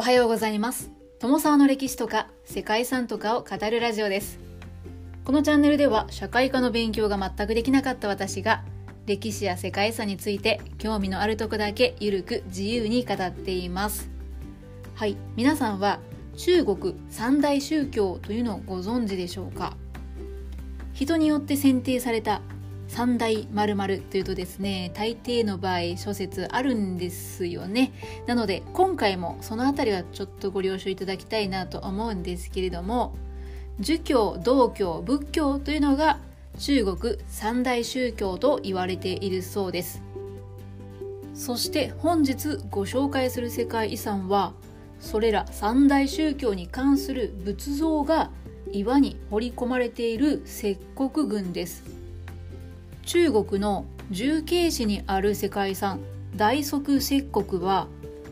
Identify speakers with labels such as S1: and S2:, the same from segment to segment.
S1: おはようございます。友沢の歴史とか世界遺産とかを語るラジオです。このチャンネルでは社会科の勉強が全くできなかった私が歴史や世界遺産について興味のあるとこだけゆるく自由に語っています。はい皆さんは中国三大宗教というのをご存知でしょうか？人によって選定された三大〇〇というとですね大抵の場合諸説あるんですよね。なので今回もその辺りはちょっとご了承いただきたいなと思うんですけれども儒教道教仏教というのが中国三大宗教と言われているそうです。そして本日ご紹介する世界遺産はそれら三大宗教に関する仏像が岩に彫り込まれている石国群です。中国の重慶市にある世界遺産大足石国は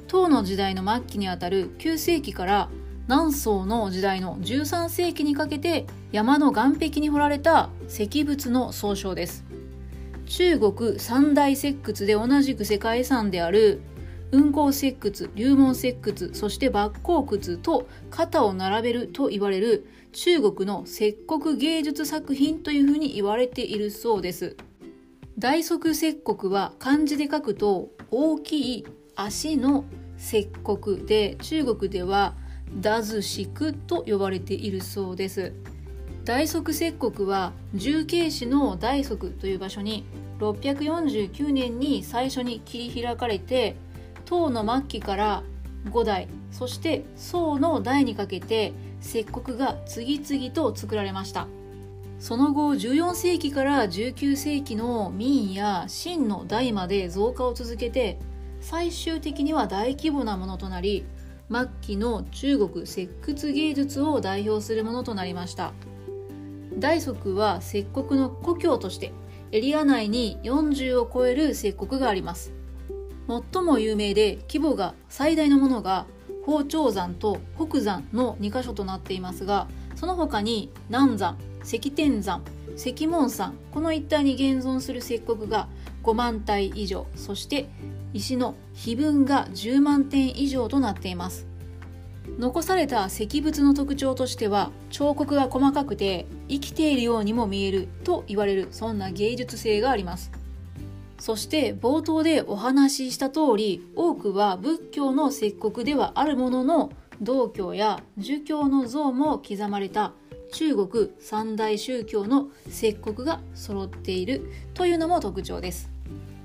S1: 唐の時代の末期にあたる9世紀から南宋の時代の13世紀にかけて山の岸壁に彫られた石仏の総称です。中国三大石窟で同じく世界遺産である雲光石窟、龍門石窟、そして抜光窟と肩を並べると言われる中国の石国芸術作品というふうに言われているそうです。大足石国は漢字で書くと大きい足の石国で中国ではダズシクと呼ばれているそうです大足石国は重慶市の大足という場所に649年に最初に切り開かれて唐の末期から5代そして宋の代にかけて石国が次々と作られました。その後14世紀から19世紀の明や清の代まで増加を続けて最終的には大規模なものとなり末期の中国石窟芸術を代表するものとなりました。大足は石国の故郷としてエリア内に40を超える石国があります。最も有名で規模が最大のものが宝頂山と北山の2カ所となっていますがその他に南山石天山石門山この一帯に現存する石国が5万体以上そして石の碑文が10万点以上となっています。残された石仏の特徴としては彫刻が細かくて生きているようにも見えると言われるそんな芸術性があります。そして冒頭でお話しした通り多くは仏教の石国ではあるものの道教や儒教の像も刻まれた中国三大宗教の石国が揃っているというのも特徴です。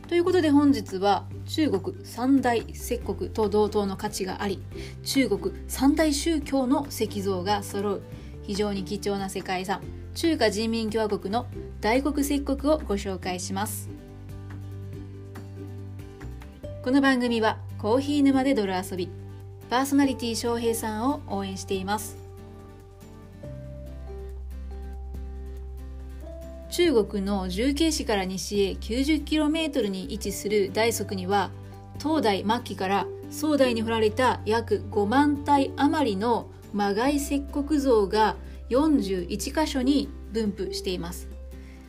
S1: ということで本日は中国三大石国と同等の価値があり中国三大宗教の石像が揃う。非常に貴重な世界遺産。中華人民共和国の大黒石国をご紹介します。この番組はコーヒー沼で泥遊びパーソナリティ翔平さんを応援しています。中国の重慶市から西へ 90km に位置する大足には東大末期から宋代に彫られた約5万体余りの魔外石国像が41箇所に分布しています。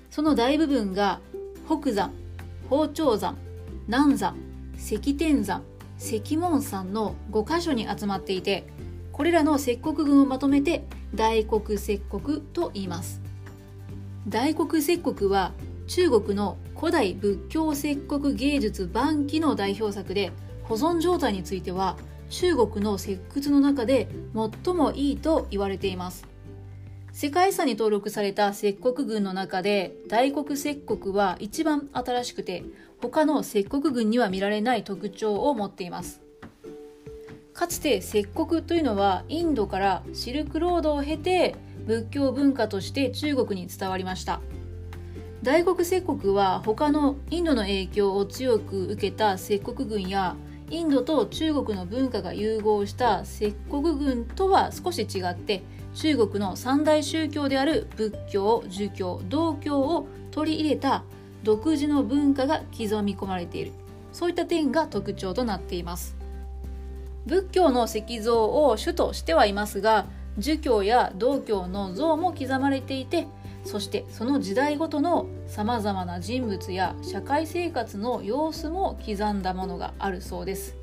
S1: その大部分が北山宝頂山南山石天山石門山の5箇所に集まっていてこれらの石国群をまとめて大黒石国と言います。大黒石国は中国の古代仏教石国芸術晩期の代表作で保存状態については中国の石窟の中で最もいいと言われています。世界遺産に登録された石国群の中で大黒石国は一番新しくて他の石国群には見られない特徴を持っています。かつて石国というのはインドからシルクロードを経て仏教文化として中国に伝わりました。大黒石国は他のインドの影響を強く受けた石国軍やインドと中国の文化が融合した石国軍とは少し違って中国の三大宗教である仏教儒教道教を取り入れた独自の文化が刻み込まれている。そういった点が特徴となっています。仏教の石像を主としてはいますが儒教や道教の像も刻まれていてそしてその時代ごとのさまざまな人物や社会生活の様子も刻んだものがあるそうです。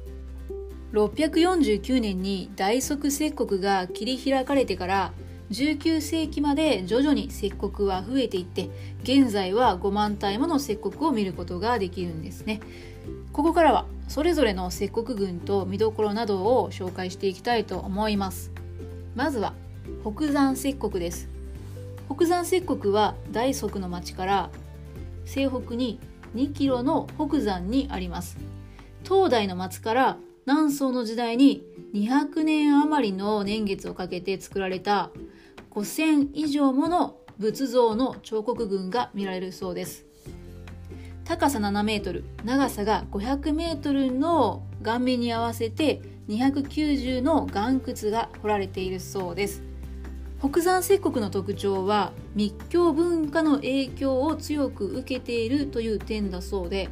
S1: 649年に大足石刻が切り開かれてから19世紀まで徐々に石刻は増えていって現在は5万体もの石刻を見ることができるんですね。ここからはそれぞれの石刻群と見どころなどを紹介していきたいと思います。まずは北山石刻です。北山石刻は大足の町から西北に2キロの北山にあります。東大の松から南宋の時代に200年余りの年月をかけて作られた5000以上もの仏像の彫刻群が見られるそうです。高さ7メートル長さが500メートルの顔面に合わせて290の岩窟が彫られているそうです。北山石刻の特徴は密教文化の影響を強く受けているという点だそうで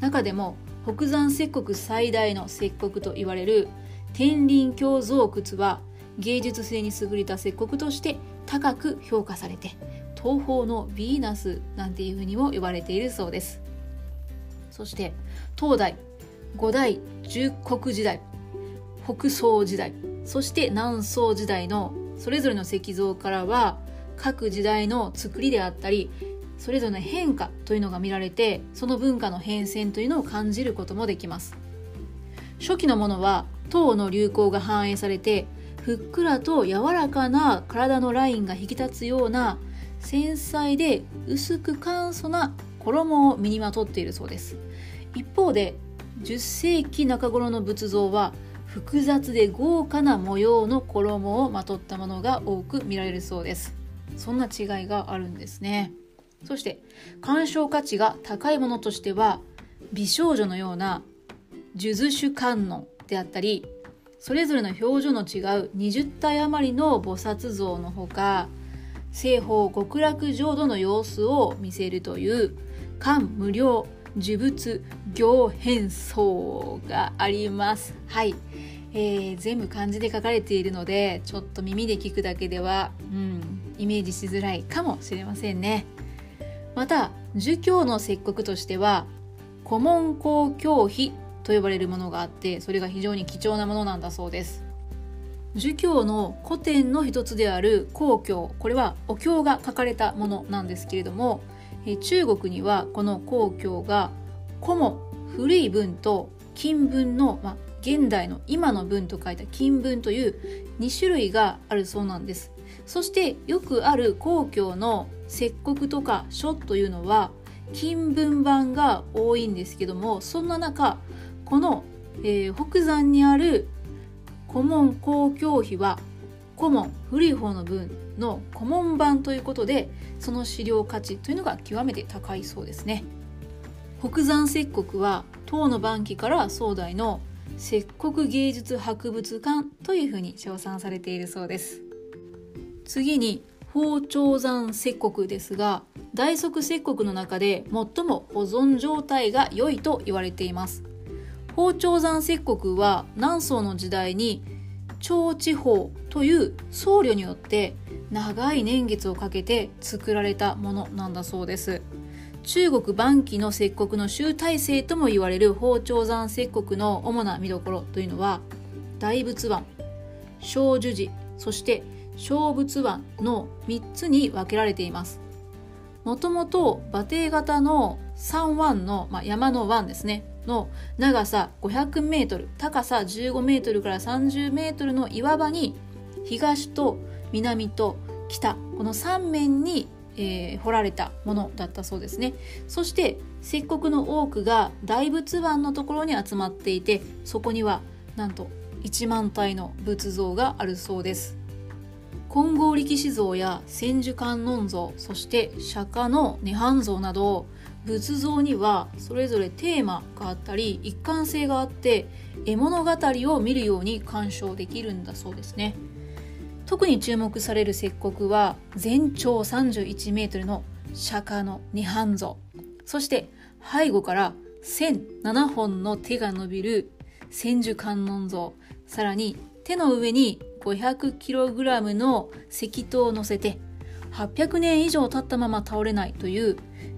S1: 中でも北山石刻最大の石刻と言われる天輪鏡像窟は芸術性に優れた石刻として高く評価されて東方のヴィーナスなんていうふうにも呼ばれているそうです。そして東大五代十国時代北宋時代そして南宋時代のそれぞれの石像からは各時代の作りであったりそれぞれの変化というのが見られてその文化の変遷というのを感じることもできます。初期のものは唐の流行が反映されてふっくらと柔らかな体のラインが引き立つような繊細で薄く簡素な衣を身にまとっているそうです。一方で10世紀中頃の仏像は複雑で豪華な模様の衣をまとったものが多く見られるそうです。そんな違いがあるんですね。そして鑑賞価値が高いものとしては美少女のような数珠種観音であったりそれぞれの表情の違う20体余りの菩薩像のほか西方極楽浄土の様子を見せるという漢無料呪物行変装があります。はい、えー、全部漢字で書かれているのでちょっと耳で聞くだけでは、うん、イメージしづらいかもしれませんね。また儒教の石刻としては古文公教碑と呼ばれるものがあってそれが非常に貴重なものなんだそうです。儒教の古典の一つである皇教これはお経が書かれたものなんですけれども中国にはこの皇教が古文古い文と金文の、ま、現代の今の文と書いた金文という2種類があるそうなんです。そしてよくある皇居の石刻とか書というのは金文版が多いんですけどもそんな中この、えー、北山にある古文公共碑は古文古い方の文の古文版ということでその資料価値というのが極めて高いそうですね。北山石刻は唐の晩期から宋代の石刻芸術博物館というふうに称賛されているそうです。次に包丁山石刻ですが大足石刻の中で最も保存状態が良いと言われています。包丁山石刻は南宋の時代に長地方という僧侶によって長い年月をかけて作られたものなんだそうです。中国晩期の石刻の集大成とも言われる包丁山石刻の主な見どころというのは大仏碗小樹寺そして小仏碗の3つに分けられています。もともと馬蹄型の3湾の、まあ、山の湾ですね。の長さ500メートル高さ15メートルから30メートルの岩場に東と南と北この3面に、えー、掘られたものだったそうですね。そして石刻の多くが大仏湾のところに集まっていてそこにはなんと1万体の仏像があるそうです。金剛力士像や千手観音像そして釈迦の涅槃像など仏像にはそれぞれテーマがあったり一貫性があって絵物語を見るように鑑賞できるんだそうですね。特に注目される石刻は全長31メートルの釈迦の涅槃像。そして背後から1007本の手が伸びる千手観音像。さらに手の上に 500kg の石塔を乗せて800年以上経ったまま倒れないという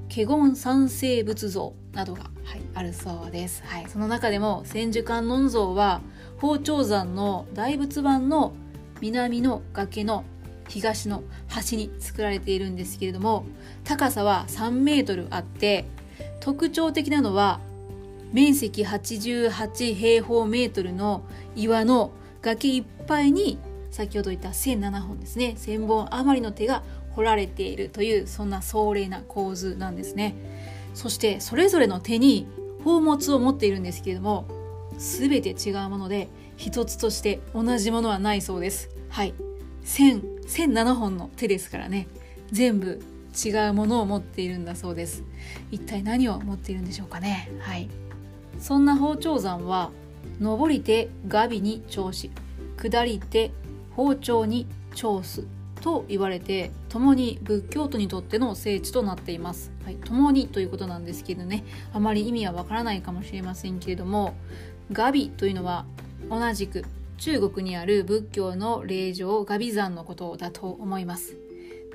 S1: 華厳三世仏像などが、はい、あるそうです、はい、その中でも千手観音像は宝頂山の大仏版の南の崖の東の端に作られているんですけれども高さは3メートルあって特徴的なのは面積88平方メートルの岩の崖いっぱいに先ほど言った1007本ですね。1000本余りの手が彫られているというそんな壮麗な構図なんですね。そしてそれぞれの手に宝物を持っているんですけれども全て違うもので一つとして同じものはないそうです。はい。1000 1007本の手ですからね。全部違うものを持っているんだそうです。一体何を持っているんでしょうかね。はい。そんな宝頂山は上りてガビに調子下りて包丁に調すと言われて共に仏教徒にとっての聖地となっています。はい、共にということなんですけどねあまり意味はわからないかもしれませんけれどもガビというのは同じく中国にある仏教の霊場ガビ山のことだと思います。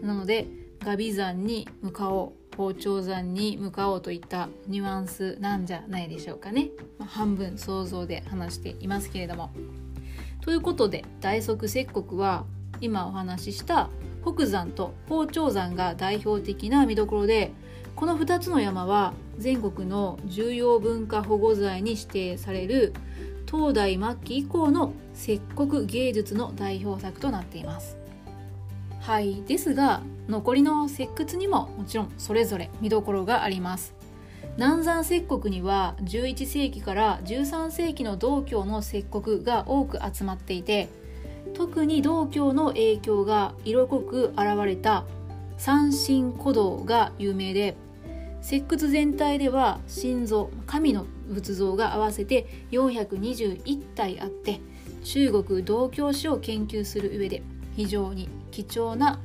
S1: なのでガビ山に向かおう宝頂山に向かおうといったニュアンスなんじゃないでしょうかね、まあ、半分想像で話していますけれども。ということで大足石国は今お話しした北山と宝頂山が代表的な見どころでこの2つの山は全国の重要文化保護財に指定される東大末期以降の石国芸術の代表作となっています。はい。ですが残りの石窟にももちろんそれぞれ見どころがあります。南山石国には11世紀から13世紀の道教の石国が多く集まっていて特に道教の影響が色濃く現れた三神古道が有名で石窟全体では心臓神の仏像が合わせて421体あって中国道教史を研究する上で非常に貴重な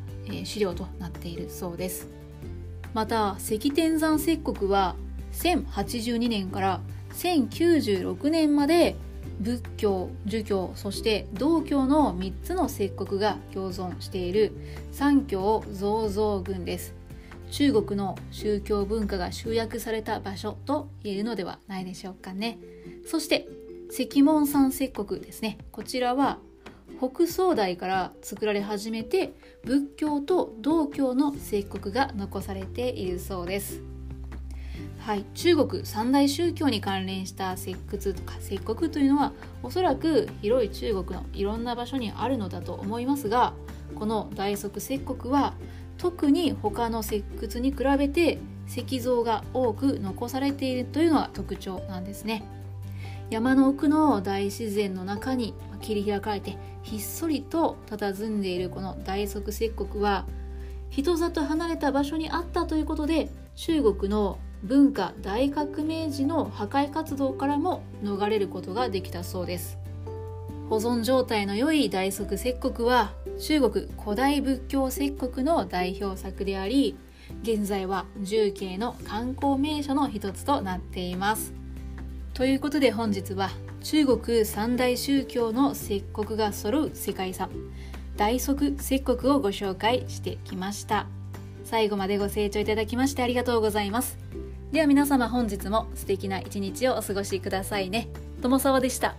S1: 資料となっているそうです。また石天山石国は1082年から1096年まで仏教儒教そして道教の3つの石国が共存している三教造像群です。中国の宗教文化が集約された場所と言えるのではないでしょうかね。そして石門山石国ですね。こちらは北宋代から作られ始めて仏教と道教の石国が残されているそうです。はい、中国三大宗教に関連した石窟とか石国というのはおそらく広い中国のいろんな場所にあるのだと思いますがこの大足石国は特に他の石窟に比べて石像が多く残されているというのが特徴なんですね。山の奥の大自然の中に切り開かれてひっそりと佇んでいるこの大足石国は人里離れた場所にあったということで中国の文化大革命時の破壊活動からも逃れることができたそうです。保存状態の良い大足石国は中国古代仏教石国の代表作であり現在は重慶の観光名所の一つとなっています。ということで本日は中国三大宗教の石国が揃う世界遺産大足石国をご紹介してきました。最後までご清聴いただきましてありがとうございます。では皆様本日も素敵な一日をお過ごしくださいね。友沢でした。